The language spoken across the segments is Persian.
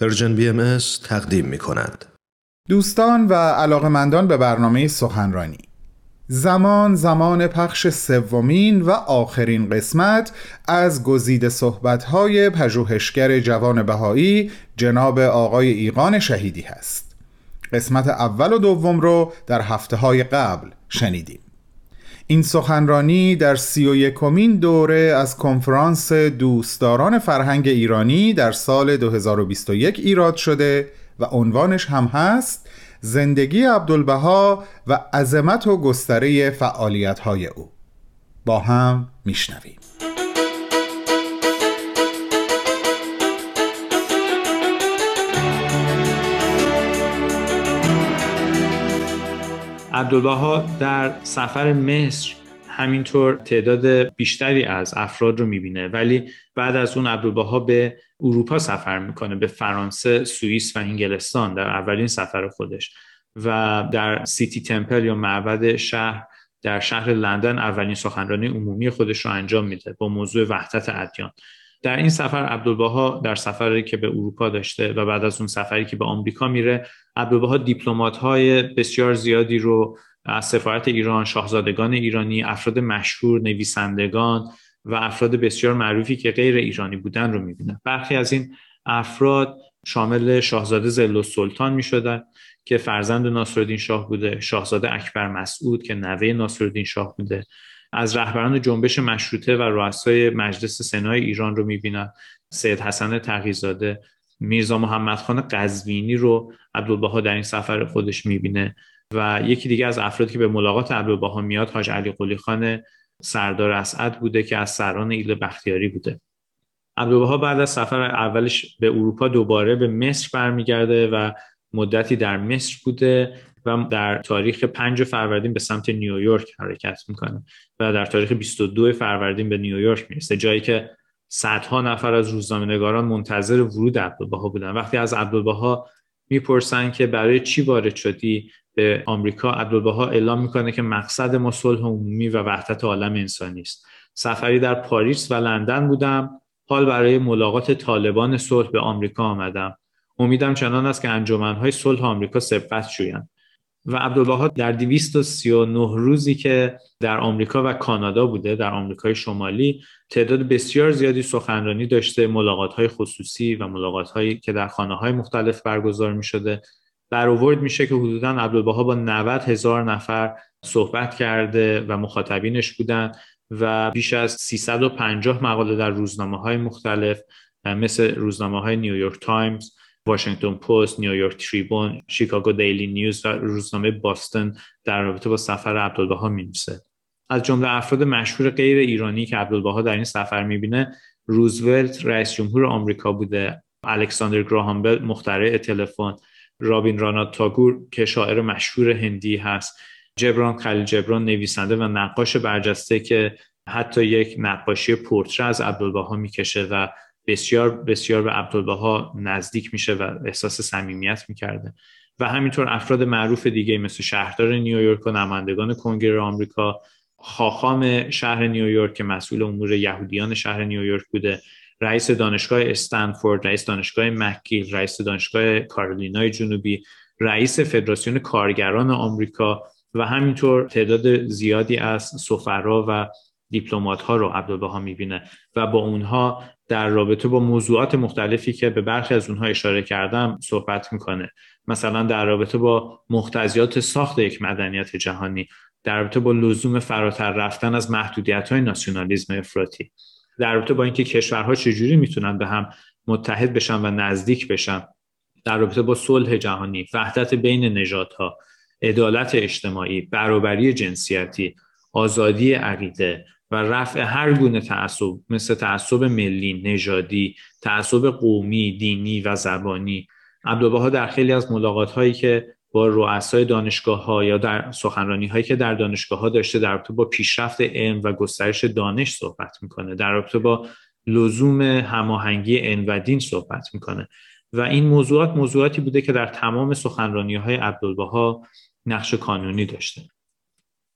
Persian BMS تقدیم می کند. دوستان و علاقمندان به برنامه سخنرانی. زمان زمان پخش سومین و آخرین قسمت از گزیده صحبت‌های پژوهشگر جوان بهایی جناب آقای ایقان شهیدی هست. قسمت اول و دوم رو در هفته های قبل شنیدیم. این سخنرانی در سی و یکمین دوره از کنفرانس دوستداران فرهنگ ایرانی در سال 2021 ایراد شده و عنوانش هم هست زندگی عبدالبها و عظمت و گستره فعالیت‌های او. با هم میشنویم. عبدالبها در سفر مصر همینطور تعداد بیشتری از افراد رو می‌بینه ولی بعد از اون عبدالبها به اروپا سفر می‌کنه به فرانسه، سوئیس و انگلستان در اولین سفر خودش و در سیتی تمپل یا معبد شهر در شهر لندن اولین سخنرانی عمومی خودش رو انجام میده با موضوع وحدت ادیان. در این سفر عبدالبها در سفری که به اروپا داشته و بعد از اون سفری که به آمریکا میره عبدالبها دیپلمات های بسیار زیادی رو از سفارت ایران شاهزادگان ایرانی افراد مشهور نویسندگان و افراد بسیار معروفی که غیر ایرانی بودن رو می‌بینه برخی از این افراد شامل شاهزاده زل سلطان می که فرزند ناصرالدین شاه بوده شاهزاده اکبر مسعود که نوه ناصرالدین شاه بوده. از رهبران جنبش مشروطه و رؤسای مجلس سنای ایران رو می‌بینن. سید حسن تقیزاده میرزا محمد خان قزوینی رو عبدالبها در این سفر خودش می‌بینه و یکی دیگه از افرادی که به ملاقات عبدالبها میاد حاج علی قلی خان سردار اسعد بوده که از سران ایل بختیاری بوده. عبدالبها بعد از سفر اولش به اروپا دوباره به مصر برمیگرده و مدتی در مصر بوده. و در تاریخ 5 فروردین به سمت نیویورک حرکت می‌کنه و در تاریخ 22 فروردین به نیویورک می‌رسه جایی که صدها نفر از روزنامه‌نگاران منتظر ورود عبدالبها بودن. وقتی از عبدالبها می‌پرسن که برای چی وارد شدی به آمریکا عبدالبها اعلام می‌کنه که مقصد ما صلح عمومی و وحدت عالم انسانی است. سفری در پاریس و لندن بودم حال برای ملاقات طالبان صلح به آمریکا آمدم. امیدم چنان است که انجمنهای صلح آمریکا سبقت شویند. و عبدالبها در 239 روزی که در آمریکا و کانادا بوده در آمریکای شمالی تعداد بسیار زیادی سخنرانی داشته ملاقات های خصوصی و ملاقات هایی که در خانه های مختلف برگزار می شده برآورد میشه که حدودا عبدالبها با 90 هزار نفر صحبت کرده و مخاطبینش بودن و بیش از 350 مقاله در روزنامه های مختلف مثل روزنامه های نیویورک تایمز واشنگتن پست، نیویورک تریبون، شیکاگو دیلی نیوز و روزنامه باستن در رابطه با سفر عبدالبها می‌نویسه. از جمله افراد مشهور غیر ایرانی که عبدالبها در این سفر می‌بینه روزولت رئیس جمهور آمریکا بوده الکساندر گراهام بل مخترع تلفن رابین رانات تاگور که شاعر مشهور هندی هست جبران خلیل جبران نویسنده و نقاش برجسته که حتی یک نقاشی پورتره از عبدالبها می‌کشه و بسیار بسیار به عبدالبها نزدیک میشه و احساس صمیمیت می‌کرده. و همینطور افراد معروف دیگه مثل شهردار نیویورک و نمایندگان کنگره آمریکا خاخام شهر نیویورک که مسئول امور یهودیان شهر نیویورک بوده رئیس دانشگاه استنفورد رئیس دانشگاه مکگیل رئیس دانشگاه کارولینای جنوبی رئیس فدراسیون کارگران آمریکا و همینطور تعداد زیادی از سفرا و دیپلمات ها رو عبدالبها می‌بینه و با اونها در رابطه با موضوعات مختلفی که به برخی از اونها اشاره کردم صحبت می‌کنه. مثلا در رابطه با مختزیات ساخت یک مدنیت جهانی در رابطه با لزوم فراتر رفتن از محدودیت های ناسیونالیزم افراطی در رابطه با اینکه کشورها چجوری می‌تونن به هم متحد بشن و نزدیک بشن در رابطه با صلح جهانی وحدت بین نژادها عدالت اجتماعی برابری جنسیتی آزادی عقیده و رفع هر گونه تعصب مثل تعصب ملی، نژادی، تعصب قومی، دینی و زبانی. عبدالبها در خیلی از ملاقات هایی که با رؤسای دانشگاه ها یا در سخنرانی هایی که در دانشگاه ها داشته در رابطه با پیشرفت علم و گسترش دانش صحبت می‌کنه. در رابطه با لزوم هماهنگی علم و دین صحبت می‌کنه. و این موضوعات موضوعاتی بوده که در تمام سخنرانی های عبدالبها نقش کانونی داشته.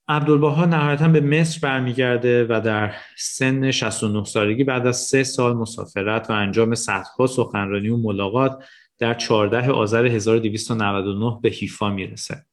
عبدالبها نهایتا به مصر برمیگرده و در سن 69 سالگی بعد از سه سال مسافرت و انجام صدها سخنرانی و ملاقات در 14 آذر 1299 به حیفا می‌رسه.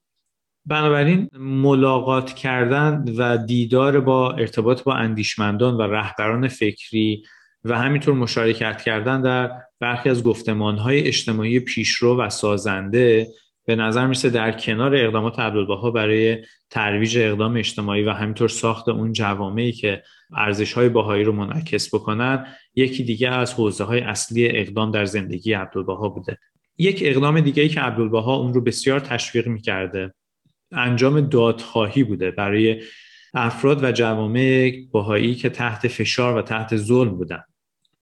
بنابراین ملاقات کردن و دیدار با ارتباط با اندیشمندان و رهبران فکری و همینطور مشارکت کردن در برخی از گفتمانهای اجتماعی پیشرو و سازنده به نظر میسه در کنار اقدامات عبدالبها برای ترویج اقدام اجتماعی و همینطور ساخت اون جوامعی که ارزش های باهایی رو منعکس بکنن یکی دیگه از حوزه های اصلی اقدام در زندگی عبدالبها بوده. یک اقدام دیگه ای که عبدالبها اون رو بسیار تشویق می‌کرده انجام دادخواهی بوده برای افراد و جوامع باهایی که تحت فشار و تحت ظلم بودن.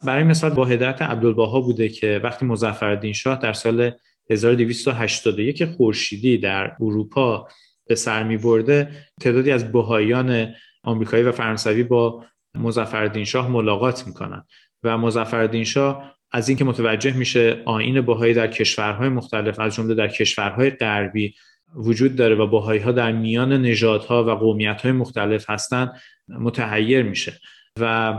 برای مثال با هدایت عبدالبها بوده که وقتی مظفرالدین شاه در سال 1281 خورشیدی در اروپا به سر می برده تعدادی از بهاییان آمریکایی و فرانسوی با مظفرالدین شاه ملاقات می‌کنن و مظفرالدین شاه از اینکه متوجه میشه آین بهایی در کشورهای مختلف از جمله در کشورهای غربی وجود داره و بهایی ها در میان نژادها و قومیت های مختلف هستند متحیر میشه. و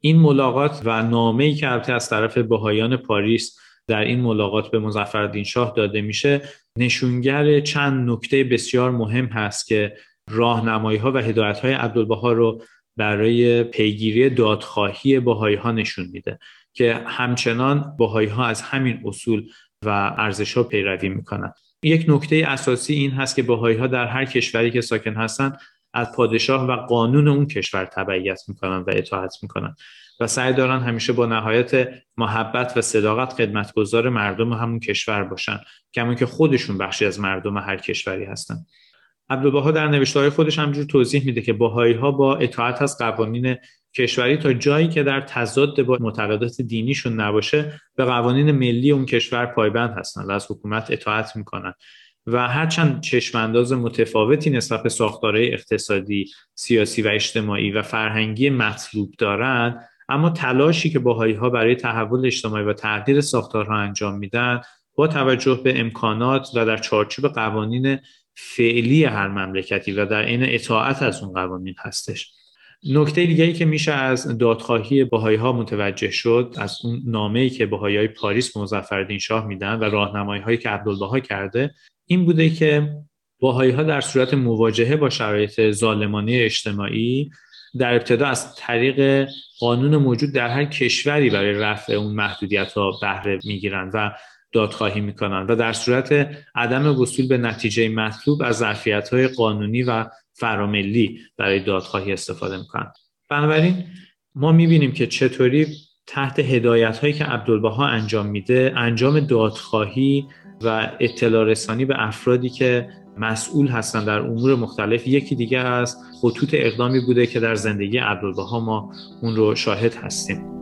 این ملاقات و نامه ای که البته از طرف بهایان پاریس در این ملاقات به مظفرالدین شاه داده میشه نشونگر چند نکته بسیار مهم هست که راهنمایی ها و هدایت های عبدالبها رو برای پیگیری دادخواهی بهایی ها نشون میده که همچنان بهایی ها از همین اصول و ارزش ها پیروی می‌کنن. یک نکته اساسی این هست که بهایی ها در هر کشوری که ساکن هستند از پادشاه و قانون اون کشور تبعیت می‌کنن و اطاعت می‌کنن. و سعی دارن همیشه با نهایت محبت و صداقت خدمتگزار مردم همون کشور باشن کمون که خودشون بخشی از مردم هر کشوری هستن. عبدالبها در نوشته خودش همجور توضیح میده که باهایی ها با اطاعت از قوانین کشوری تا جایی که در تضاد با معتقدات دینیشون نباشه به قوانین ملی اون کشور پایبند هستن و از حکومت اطاعت می‌کنن. و هرچند چشمانداز متفاوتی نسبت به ساختارهای اقتصادی، سیاسی و اجتماعی و فرهنگی مطلوب دارند اما تلاشی که باهایی ها برای تحول اجتماعی و تغییر ساختارها انجام میدن با توجه به امکانات و در چارچوب قوانین فعلی هر مملکتی و در این اطاعت از اون قوانین هستش. نکته دیگه ای که میشه از دادخواهی باهایی ها متوجه شد از اون نامه ای که باهایی های پاریس به مظفرالدین شاه میدن و راهنمایی هایی که عبدالبها کرده این بوده که باهایی ها در صورت مواجهه با شرایط ظالمانه اجتماعی در ابتدا از طریق قانون موجود در هر کشوری برای رفع اون محدودیت ها بهره می‌گیرند و دادخواهی می‌کنن و در صورت عدم وصول به نتیجه مطلوب از ظرفیت های قانونی و فراملی برای دادخواهی استفاده می‌کنن. بنابراین ما می‌بینیم که چطوری تحت هدایت هایی که عبدالبها انجام میده انجام دادخواهی و اطلاع رسانی به افرادی که مسئول هستن در امور مختلف. یکی دیگه از خطوط اقدامی بوده که در زندگی عبدالبها ما اون رو شاهد هستیم.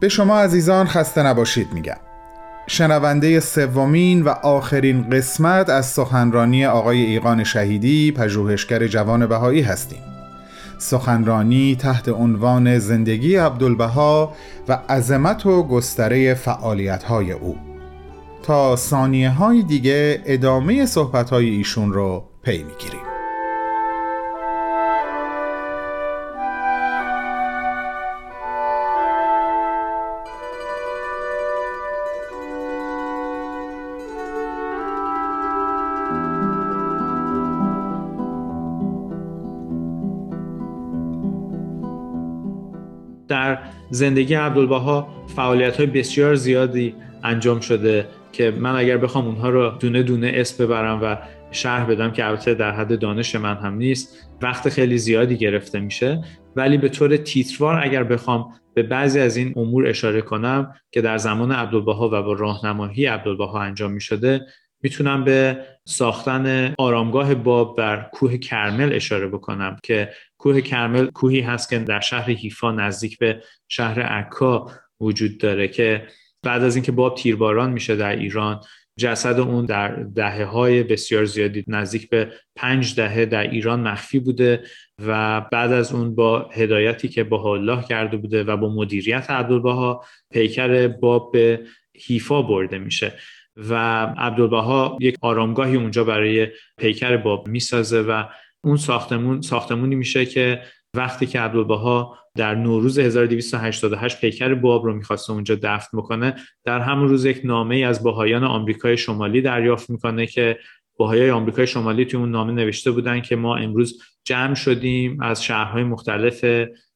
به شما عزیزان خسته نباشید میگم. شنونده سومین و آخرین قسمت از سخنرانی آقای ایقان شهیدی پژوهشگر جوان بهایی هستیم. سخنرانی تحت عنوان زندگی عبدالبها و عظمت و گستره فعالیت های او. تا ثانیه های دیگه ادامه صحبت های ایشون رو پی می‌گیریم. زندگی عبدالبها فعالیت های بسیار زیادی انجام شده که من اگر بخوام اونها رو دونه دونه اسم ببرم و شرح بدم که البته در حد دانش من هم نیست وقت خیلی زیادی گرفته میشه. ولی به طور تیتروار اگر بخوام به بعضی از این امور اشاره کنم که در زمان عبدالبها و با راهنمایی عبدالبها انجام می شده می‌تونم به ساختن آرامگاه باب بر کوه کرمل اشاره بکنم که کوه کرمل کوهی هست که در شهر هیفا نزدیک به شهر عکا وجود داره که بعد از اینکه باب تیرباران میشه در ایران جسد اون در دهه های بسیار زیادی نزدیک به پنج دهه در ایران مخفی بوده و بعد از اون با هدایتی که با الله کرده بوده و با مدیریت عبدالبها پیکر باب به حیفا برده میشه. و عبدالبها یک آرامگاهی اونجا برای پیکر باب می‌سازه و اون ساختمون ساختمونی میشه که وقتی که عبدالبها در نوروز 1288 پیکر باب رو می‌خواسته اونجا دفن بکنه در همون روز یک نامه از باهایان آمریکای شمالی دریافت می‌کنه که باهایای آمریکای شمالی توی اون نامه نوشته بودن که ما امروز جمع شدیم از شهرهای مختلف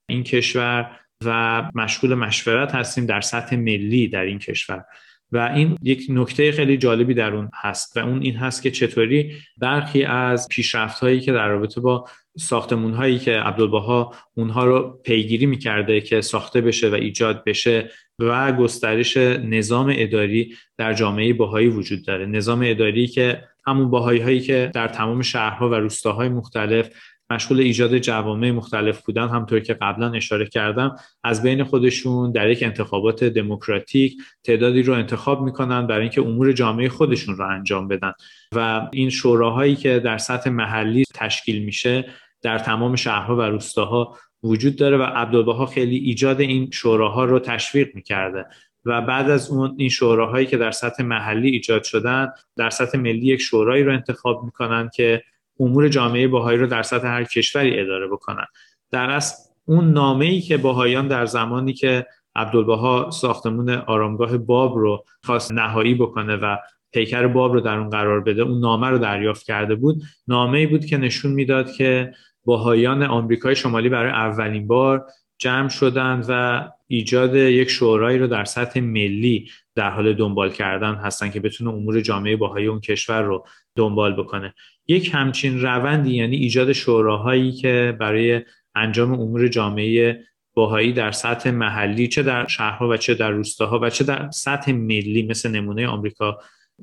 این کشور و مشغول مشورت هستیم در سطح ملی در این کشور. و این یک نکته خیلی جالبی در اون هست و اون این هست که چطوری برخی از پیشرفت هایی که در رابطه با ساختمون هایی که عبدالبها اونها رو پیگیری می‌کرده که ساخته بشه و ایجاد بشه و گسترش نظام اداری در جامعه باهایی وجود داره. نظام اداری که همون باهایی هایی که در تمام شهرها و روستاهای مختلف مشغول ایجاد جوامع مختلف بودن همطور که قبلا اشاره کردم از بین خودشون در یک انتخابات دموکراتیک تعدادی رو انتخاب می‌کنن برای اینکه امور جامعه خودشون رو انجام بدن. و این شوراهایی که در سطح محلی تشکیل میشه در تمام شهرها و روستاها وجود داره و عبدالبها خیلی ایجاد این شوراها رو تشویق می‌کرده. و بعد از اون این شوراهایی که در سطح محلی ایجاد شدن در سطح ملی یک شورایی رو انتخاب می‌کنن که امور جامعه باهایی رو در سطح هر کشوری اداره بکنن. در اصل اون نامه ای که باهایان در زمانی که عبدالبها ساختمون آرامگاه باب رو خواست نهایی بکنه و پیکر باب رو در اون قرار بده اون نامه رو دریافت کرده بود. نامه ای بود که نشون می‌داد که باهایان آمریکای شمالی برای اولین بار جمع شدند و ایجاد یک شورایی رو در سطح ملی در حال دنبال کردن هستن که بتونه امور جامعه باهایی اون کشور رو دنبال بکنه. یک همچین روندی یعنی ایجاد شوراهایی که برای انجام امور جامعه باهایی در سطح محلی چه در شهرها و چه در روستاها و چه در سطح ملی مثل نمونه آمریکا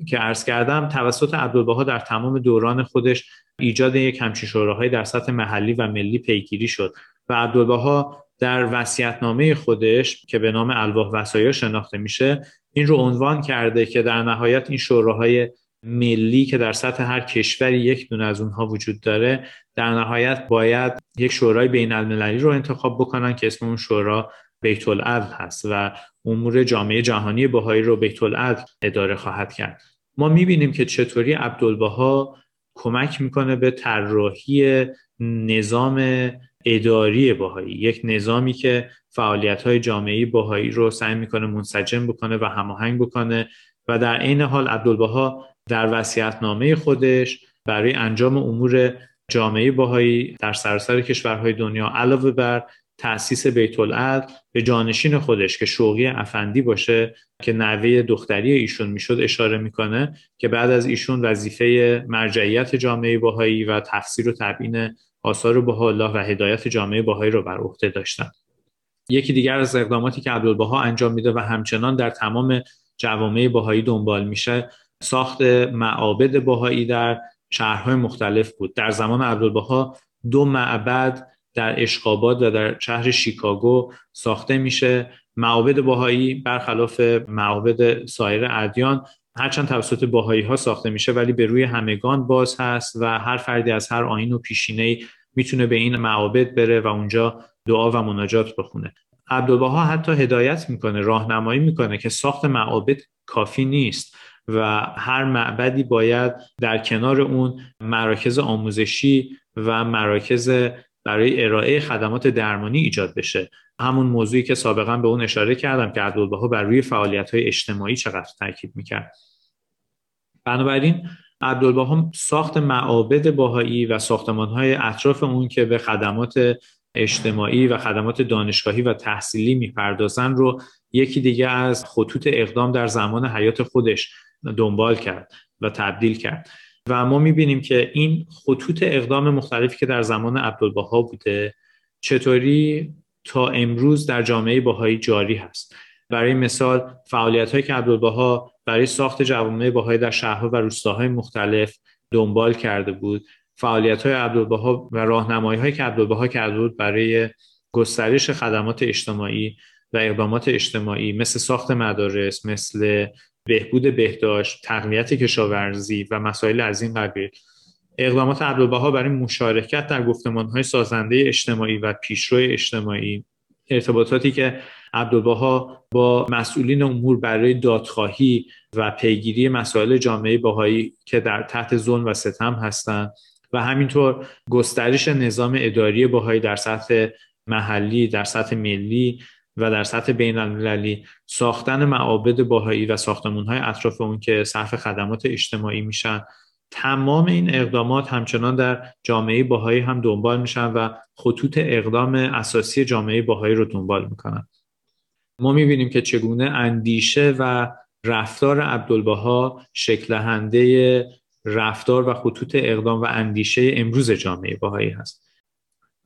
که عرض کردم توسط عبدالبها در تمام دوران خودش ایجاد یک همچین شوراهایی در سطح محلی و ملی پیگیری شد. و عبدالبها در وصیت‌نامه خودش که به نام الواح وصایا شناخته میشه این رو عنوان کرده که در نهایت این شوراهای ملی که در سطح هر کشوری یک دونه از اونها وجود داره در نهایت باید یک شورای بین المللی رو انتخاب بکنن که اسم اون شورا بیت العدل هست و امور جامعه جهانی بهایی رو بیت العدل اداره خواهد کرد. ما می‌بینیم که چطوری عبدالبها کمک می‌کنه به طراحی نظام اداری باهایی یک نظامی که فعالیت های جامعه باهایی رو سعی می‌کنه منسجم بکنه و هماهنگ بکنه و در عین حال عبدالبها در نامه خودش برای انجام امور جامعه باهایی در سراسر کشورهای دنیا علاوه بر تأسیس بیت العدل به جانشین خودش که شوقی افندی باشه که نوه دختری ایشون می‌شد اشاره می‌کنه که بعد از ایشون وظیفه مرجعیت جامعه باهایی و تفسیر و تبیین آثار بها الله و هدایت جامعه باهایی رو بر عهده داشتن. یکی دیگر از اقداماتی که عبدالبها انجام میده و همچنان در تمام جوامع باهایی دنبال میشه ساخت معابد باهایی در شهرهای مختلف بود. در زمان عبدالبها دو معبد در اشقاباد و در شهر شیکاگو ساخته میشه. معابد باهایی برخلاف معابد سایر ادیان هرچند توسط باهایی ها ساخته میشه ولی به روی همگان باز هست و هر فردی از هر آین و پیشینه می‌تونه به این معابد بره و اونجا دعا و مناجات بخونه. عبدالبها حتی هدایت می‌کنه راهنمایی می‌کنه که ساخت معابد کافی نیست و هر معبدی باید در کنار اون مراکز آموزشی و مراکز برای ارائه خدمات درمانی ایجاد بشه. همون موضوعی که سابقا به اون اشاره کردم که عبدالبها بر روی فعالیت های اجتماعی چقدر تاکید می‌کرد. بنابراین عبدالبها ساخت معابد باهایی و ساختمان های اطراف اون که به خدمات اجتماعی و خدمات دانشگاهی و تحصیلی می‌پردازن رو یکی دیگه از خطوط اقدام در زمان حیات خودش دنبال کرد و تبدیل کرد. و ما می‌بینیم که این خطوط اقدام مختلفی که در زمان عبدالبها بوده چطوری تا امروز در جامعه باهایی جاری هست. برای مثال فعالیت هایی که عبدالبها برای ساخت جوامع باهایی در شهرها و روستاهای مختلف دنبال کرده بود فعالیت های عبدالبها و راهنمایی هایی که عبدالبها کرده بود برای گسترش خدمات اجتماعی و اقدامات اجتماعی مثل ساخت مدارس مثل بهبود بهداشت تقویت کشاورزی و مسائل از این قبیل اقدامات عبدالبها برای مشارکت در های سازنده اجتماعی و پیشرو اجتماعی ارتباطاتی که عبدالبها با مسئولین امور برای دادخواهی و پیگیری مسائل جامعه باهایی که در تحت ظلم و ستم هستند و همینطور گسترش نظام اداری باهایی در سطح محلی در سطح ملی و در سطح بین المللی ساختن معابد باهایی و ساختمون های اطراف اون که صرف خدمات اجتماعی میشن. تمام این اقدامات همچنان در جامعه باهایی هم دنبال میشن و خطوط اقدام اساسی جامعه باهایی رو دنبال می‌کنن. ما می‌بینیم که چگونه اندیشه و رفتار عبدالبها شکلهنده رفتار و خطوط اقدام و اندیشه امروز جامعه باهایی هست.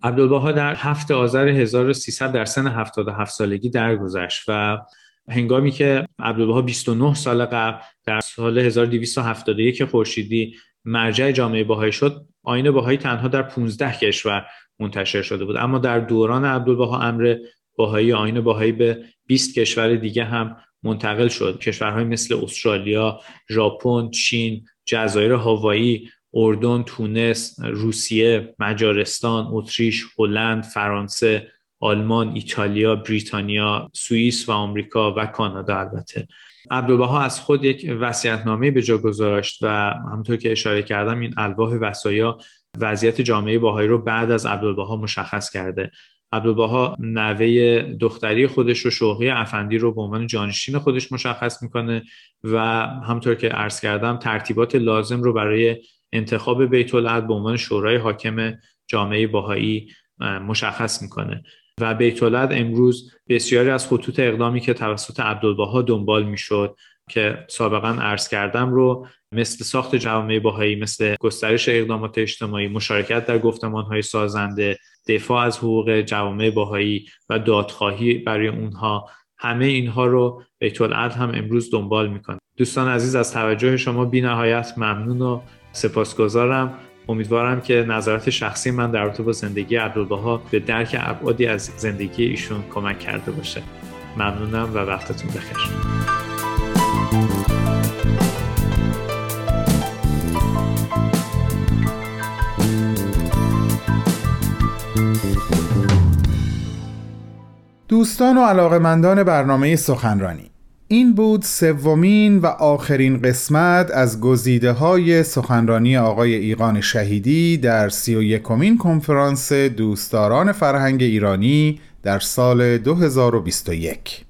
عبدالبها در هفت آذر 1300 در سن 77 سالگی درگذشت و هنگامی که عبدالبها 29 سال قبل در سال 1271 خورشیدی مرجع جامعه باهایی شد آین باهایی تنها در 15 کشور منتشر شده بود. اما در دوران عبدالبها امر باهایی آین باهایی به 20 کشور دیگه هم منتقل شد. کشورهای مثل استرالیا، ژاپن، چین، جزایر هاوایی، اردن، تونس، روسیه، مجارستان، اتریش، هلند، فرانسه، آلمان، ایتالیا، بریتانیا، سوئیس و آمریکا و کانادا البته. عبدالبها از خود یک وصیت‌نامه به جا گذاشت و همونطور که اشاره کردم این الواح وصایا وضعیت جامعه باهایی رو بعد از عبدالبها مشخص کرده. عبدالبها نوه دختری خودش رو شوقی افندی رو به عنوان جانشین خودش مشخص می‌کنه و همطور که عرض کردم ترتیبات لازم رو برای انتخاب بیت به عنوان شورای حاکم جامعه باهایی مشخص می‌کنه. و بیت امروز بسیاری از خطوط اقدامی که توسط عبدالبها دنبال می‌شد که سابقا عرض کردم رو مثل ساخت جوامع باهایی مثل گسترش اقدامات اجتماعی مشارکت در های سازنده دفاع از حقوق جوامع باهایی و دادخواهی برای اونها همه اینها رو بیت هم امروز دنبال می‌کنه. دوستان عزیز از توجه شما بی نهایت ممنون و سپاسگزارم. امیدوارم که نظرات شخصی من در رابطه با زندگی عبدالبها به درک ابعادی از زندگی ایشون کمک کرده باشه. ممنونم و وقتتون بخیر. دوستان و علاقمندان برنامه سخنرانی. این بود سومین و آخرین قسمت از گزیده های سخنرانی آقای ایقان شهیدی در سی و یکمین کنفرانس دوستداران فرهنگ ایرانی در سال 2021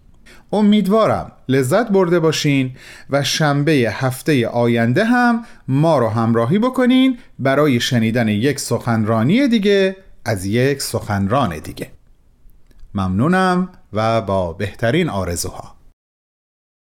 امیدوارم لذت برده باشین و شنبه هفته آینده هم ما رو همراهی بکنین برای شنیدن یک سخنرانی دیگه از یک سخنران دیگه. ممنونم و با بهترین آرزوها.